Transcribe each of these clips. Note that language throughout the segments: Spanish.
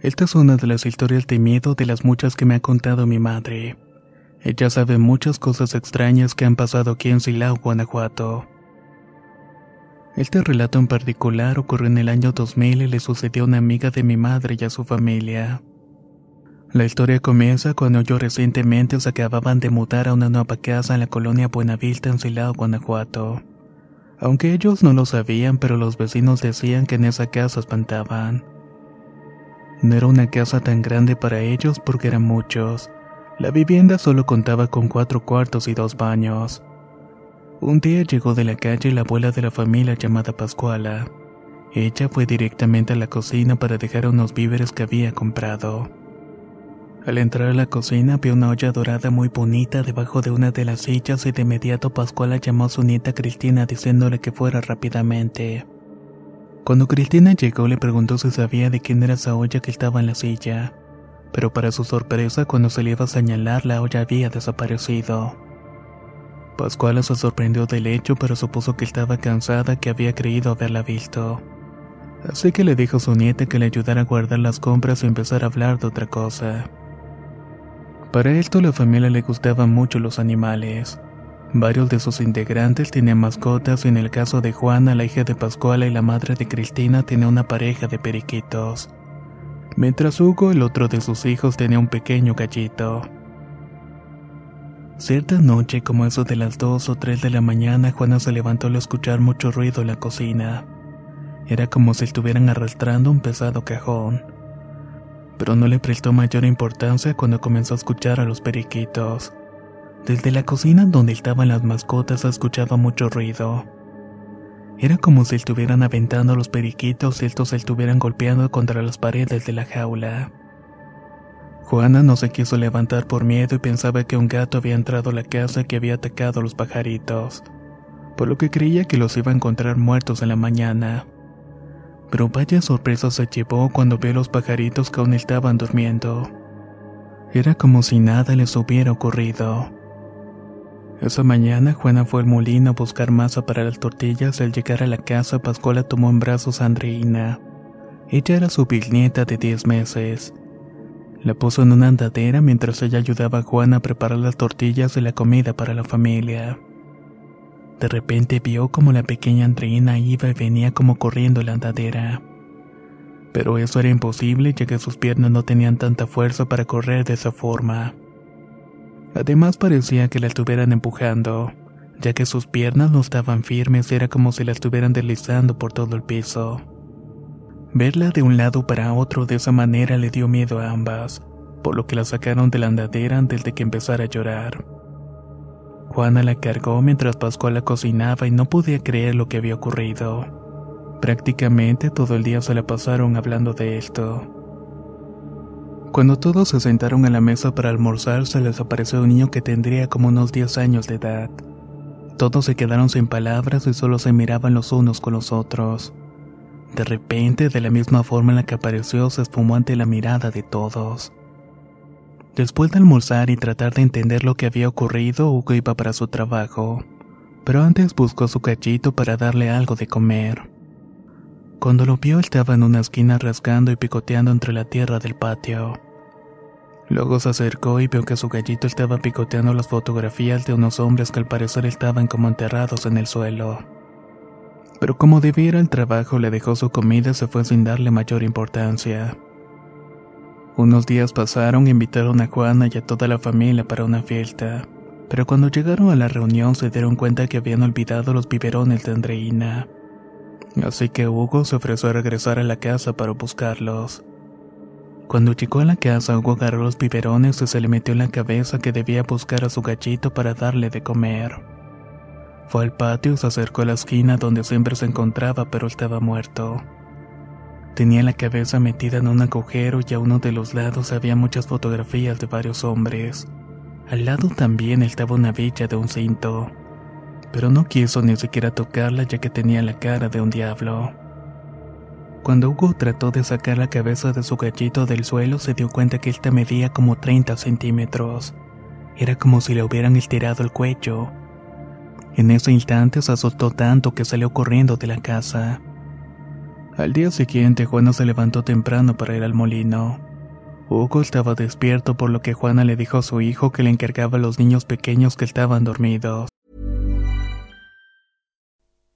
Esta es una de las historias de miedo de las muchas que me ha contado mi madre. Ella sabe muchas cosas extrañas que han pasado aquí en Silao, Guanajuato. Este relato en particular ocurrió en el año 2000 y le sucedió a una amiga de mi madre y a su familia. La historia comienza cuando yo recientemente se acababan de mudar a una nueva casa en la colonia Buenavista en Silao, Guanajuato. Aunque ellos no lo sabían, pero los vecinos decían que en esa casa espantaban. No era una casa tan grande para ellos porque eran muchos. La vivienda solo contaba con cuatro cuartos y dos baños. Un día llegó de la calle la abuela de la familia llamada Pascuala. Ella fue directamente a la cocina para dejar unos víveres que había comprado. Al entrar a la cocina vio una olla dorada muy bonita debajo de una de las sillas y de inmediato Pascuala llamó a su nieta Cristina diciéndole que fuera rápidamente. Cuando Cristina llegó le preguntó si sabía de quién era esa olla que estaba en la silla, pero para su sorpresa cuando se le iba a señalar la olla había desaparecido. Pascuala se sorprendió del hecho pero supuso que estaba cansada que había creído haberla visto. Así que le dijo a su nieta que le ayudara a guardar las compras y empezar a hablar de otra cosa. Para esto la familia le gustaban mucho los animales. Varios de sus integrantes tenían mascotas y en el caso de Juana, la hija de Pascuala y la madre de Cristina, tenía una pareja de periquitos. Mientras Hugo, el otro de sus hijos, tenía un pequeño gallito. Cierta noche, como eso de las 2 o 3 de la mañana, Juana se levantó al escuchar mucho ruido en la cocina. Era como si estuvieran arrastrando un pesado cajón. Pero no le prestó mayor importancia cuando comenzó a escuchar a los periquitos. Desde la cocina donde estaban las mascotas escuchaba mucho ruido. Era como si estuvieran aventando a los periquitos y estos se estuvieran golpeando contra las paredes de la jaula. Juana no se quiso levantar por miedo y pensaba que un gato había entrado a la casa que había atacado a los pajaritos, por lo que creía que los iba a encontrar muertos en la mañana. Pero vaya sorpresa se llevó cuando vio a los pajaritos que aún estaban durmiendo. Era como si nada les hubiera ocurrido. Esa mañana Juana fue al molino a buscar masa para las tortillas. Al llegar a la casa, Pascuala tomó en brazos a Andreina. Ella era su bisnieta de 10 meses. La puso en una andadera mientras ella ayudaba a Juana a preparar las tortillas y la comida para la familia. De repente vio como la pequeña Andreina iba y venía como corriendo la andadera. Pero eso era imposible ya que sus piernas no tenían tanta fuerza para correr de esa forma. Además parecía que la estuvieran empujando, ya que sus piernas no estaban firmes, era como si la estuvieran deslizando por todo el piso. Verla de un lado para otro de esa manera le dio miedo a ambas, por lo que la sacaron de la andadera antes de que empezara a llorar. Juana la cargó mientras Pascuala cocinaba y no podía creer lo que había ocurrido. Prácticamente todo el día se la pasaron hablando de esto. Cuando todos se sentaron a la mesa para almorzar, se les apareció un niño que tendría como unos 10 años de edad. Todos se quedaron sin palabras y solo se miraban los unos con los otros. De repente, de la misma forma en la que apareció, se esfumó ante la mirada de todos. Después de almorzar y tratar de entender lo que había ocurrido, Hugo iba para su trabajo, pero antes buscó su cachito para darle algo de comer. Cuando lo vio estaba en una esquina rasgando y picoteando entre la tierra del patio. Luego se acercó y vio que su gallito estaba picoteando las fotografías de unos hombres que al parecer estaban como enterrados en el suelo. Pero como debía ir al trabajo, le dejó su comida y se fue sin darle mayor importancia. Unos días pasaron e invitaron a Juana y a toda la familia para una fiesta. Pero cuando llegaron a la reunión se dieron cuenta que habían olvidado los biberones de Andreina. Así que Hugo se ofreció a regresar a la casa para buscarlos. Cuando llegó a la casa, Hugo agarró los biberones y se le metió en la cabeza que debía buscar a su gallito para darle de comer. Fue al patio y se acercó a la esquina donde siempre se encontraba, pero estaba muerto. Tenía la cabeza metida en un agujero y a uno de los lados había muchas fotografías de varios hombres. Al lado también estaba una villa de un cinto pero no quiso ni siquiera tocarla ya que tenía la cara de un diablo. Cuando Hugo trató de sacar la cabeza de su gallito del suelo, se dio cuenta que ésta medía como 30 centímetros. Era como si le hubieran estirado el cuello. En ese instante se asustó tanto que salió corriendo de la casa. Al día siguiente, Juana se levantó temprano para ir al molino. Hugo estaba despierto por lo que Juana le dijo a su hijo que le encargaba a los niños pequeños que estaban dormidos.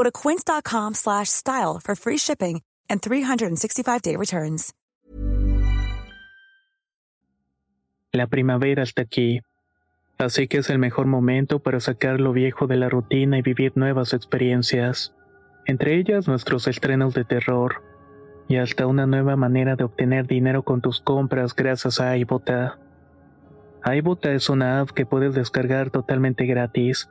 Go to quince.com slash style for free shipping and 365-day returns. La primavera está aquí, así que es el mejor momento para sacar lo viejo de la rutina y vivir nuevas experiencias, entre ellas nuestros estrenos de terror y hasta una nueva manera de obtener dinero con tus compras gracias a iBota. iBota es una app que puedes descargar totalmente gratis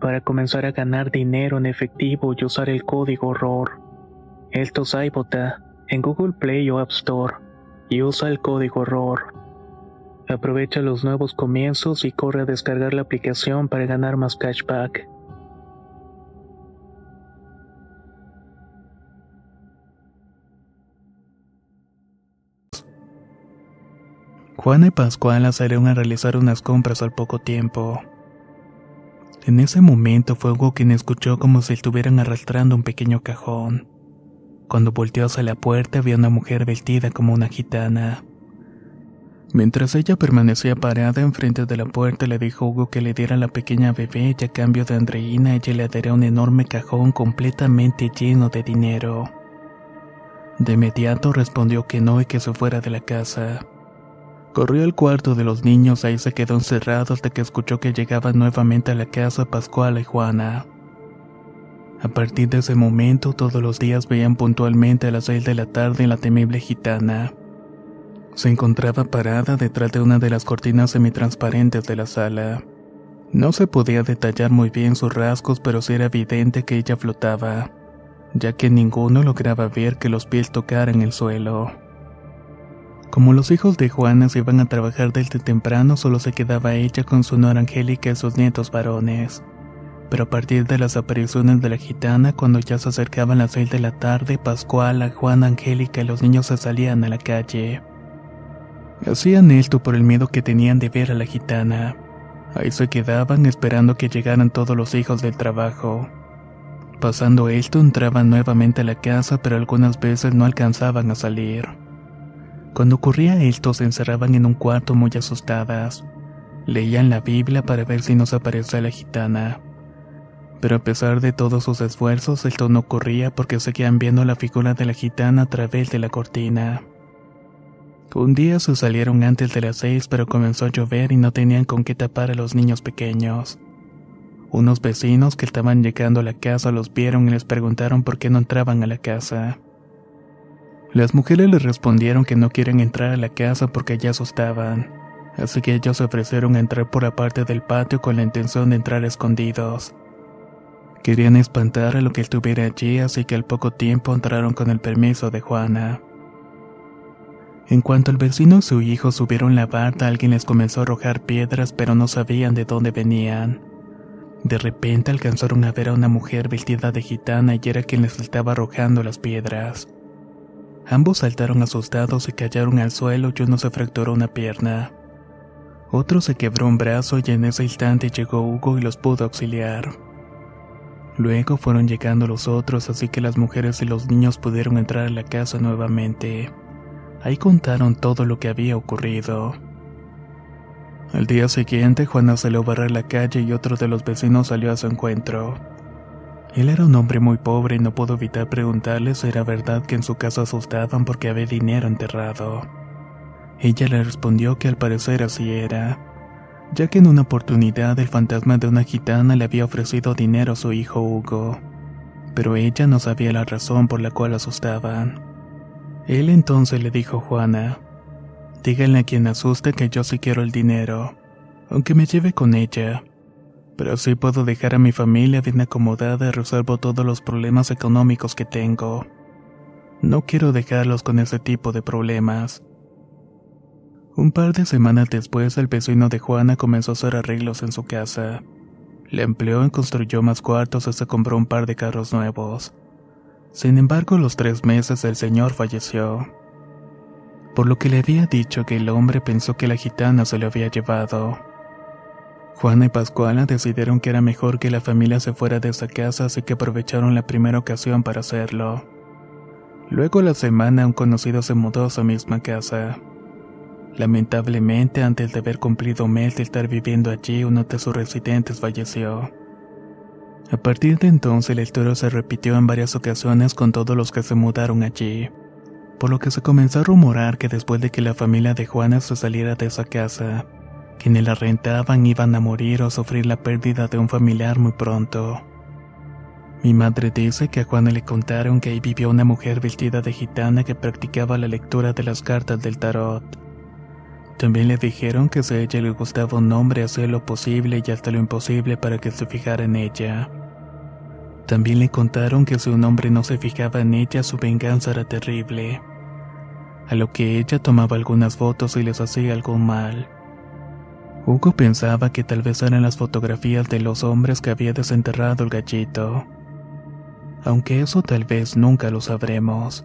para comenzar a ganar dinero en efectivo y usar el código ROR. Esto es iBota en Google Play o App Store y usa el código ROR. Aprovecha los nuevos comienzos y corre a descargar la aplicación para ganar más cashback. Juana y Pascual salieron a realizar unas compras al poco tiempo. En ese momento fue Hugo quien escuchó como si estuvieran arrastrando un pequeño cajón. Cuando volteó hacia la puerta había una mujer vestida como una gitana. Mientras ella permanecía parada enfrente de la puerta, le dijo Hugo que le diera la pequeña bebé y a cambio de Andreina ella le daría un enorme cajón completamente lleno de dinero. De inmediato respondió que no y que se fuera de la casa. Corrió al cuarto de los niños, ahí se quedó encerrado hasta que escuchó que llegaban nuevamente a la casa Pascual y Juana. A partir de ese momento, todos los días veían puntualmente a las seis de la tarde la temible gitana. Se encontraba parada detrás de una de las cortinas semitransparentes de la sala. No se podía detallar muy bien sus rasgos, pero sí era evidente que ella flotaba ya que ninguno lograba ver que los pies tocaran el suelo. Como los hijos de Juana se iban a trabajar desde temprano, solo se quedaba ella con su nora Angélica y sus nietos varones. Pero a partir de las apariciones de la gitana, cuando ya se acercaban las seis de la tarde, Pascual, Juana, Angélica y los niños se salían a la calle. Hacían esto por el miedo que tenían de ver a la gitana. Ahí se quedaban esperando que llegaran todos los hijos del trabajo. Pasando esto entraban nuevamente a la casa pero algunas veces no alcanzaban a salir. Cuando ocurría esto se encerraban en un cuarto muy asustadas. Leían la Biblia para ver si nos aparecía la gitana. Pero a pesar de todos sus esfuerzos esto no ocurría porque seguían viendo la figura de la gitana a través de la cortina. Un día se salieron antes de las seis pero comenzó a llover y no tenían con qué tapar a los niños pequeños. Unos vecinos que estaban llegando a la casa los vieron y les preguntaron por qué no entraban a la casa. Las mujeres les respondieron que no quieren entrar a la casa porque ya asustaban, así que ellos se ofrecieron a entrar por la parte del patio con la intención de entrar escondidos. Querían espantar a lo que estuviera allí, así que al poco tiempo entraron con el permiso de Juana. En cuanto el vecino y su hijo subieron la barda, alguien les comenzó a arrojar piedras, pero no sabían de dónde venían. De repente alcanzaron a ver a una mujer vestida de gitana y era quien les estaba arrojando las piedras. Ambos saltaron asustados y cayeron al suelo y uno se fracturó una pierna. Otro se quebró un brazo y en ese instante llegó Hugo y los pudo auxiliar. Luego fueron llegando los otros, así que las mujeres y los niños pudieron entrar a la casa nuevamente. Ahí contaron todo lo que había ocurrido. Al día siguiente, Juana salió a barrer la calle y otro de los vecinos salió a su encuentro. Él era un hombre muy pobre y no pudo evitar preguntarle si era verdad que en su casa asustaban porque había dinero enterrado. Ella le respondió que al parecer así era, ya que en una oportunidad el fantasma de una gitana le había ofrecido dinero a su hijo Hugo, pero ella no sabía la razón por la cual asustaban. Él entonces le dijo a Juana, Díganle a quien asuste que yo sí quiero el dinero, aunque me lleve con ella. Pero así puedo dejar a mi familia bien acomodada y resuelvo todos los problemas económicos que tengo. No quiero dejarlos con ese tipo de problemas. Un par de semanas después, el vecino de Juana comenzó a hacer arreglos en su casa. Le empleó y construyó más cuartos y se compró un par de carros nuevos. Sin embargo, los tres meses el señor falleció por lo que le había dicho que el hombre pensó que la gitana se lo había llevado. Juana y Pascuala decidieron que era mejor que la familia se fuera de esa casa, así que aprovecharon la primera ocasión para hacerlo. Luego la semana un conocido se mudó a su misma casa. Lamentablemente, antes de haber cumplido un mes de estar viviendo allí, uno de sus residentes falleció. A partir de entonces la historia se repitió en varias ocasiones con todos los que se mudaron allí por lo que se comenzó a rumorar que después de que la familia de Juana se saliera de esa casa, quienes la rentaban iban a morir o sufrir la pérdida de un familiar muy pronto. Mi madre dice que a Juana le contaron que ahí vivió una mujer vestida de gitana que practicaba la lectura de las cartas del tarot. También le dijeron que si a ella le gustaba un hombre hacía lo posible y hasta lo imposible para que se fijara en ella. También le contaron que si un hombre no se fijaba en ella su venganza era terrible a lo que ella tomaba algunas fotos y les hacía algún mal. Hugo pensaba que tal vez eran las fotografías de los hombres que había desenterrado el gallito. Aunque eso tal vez nunca lo sabremos.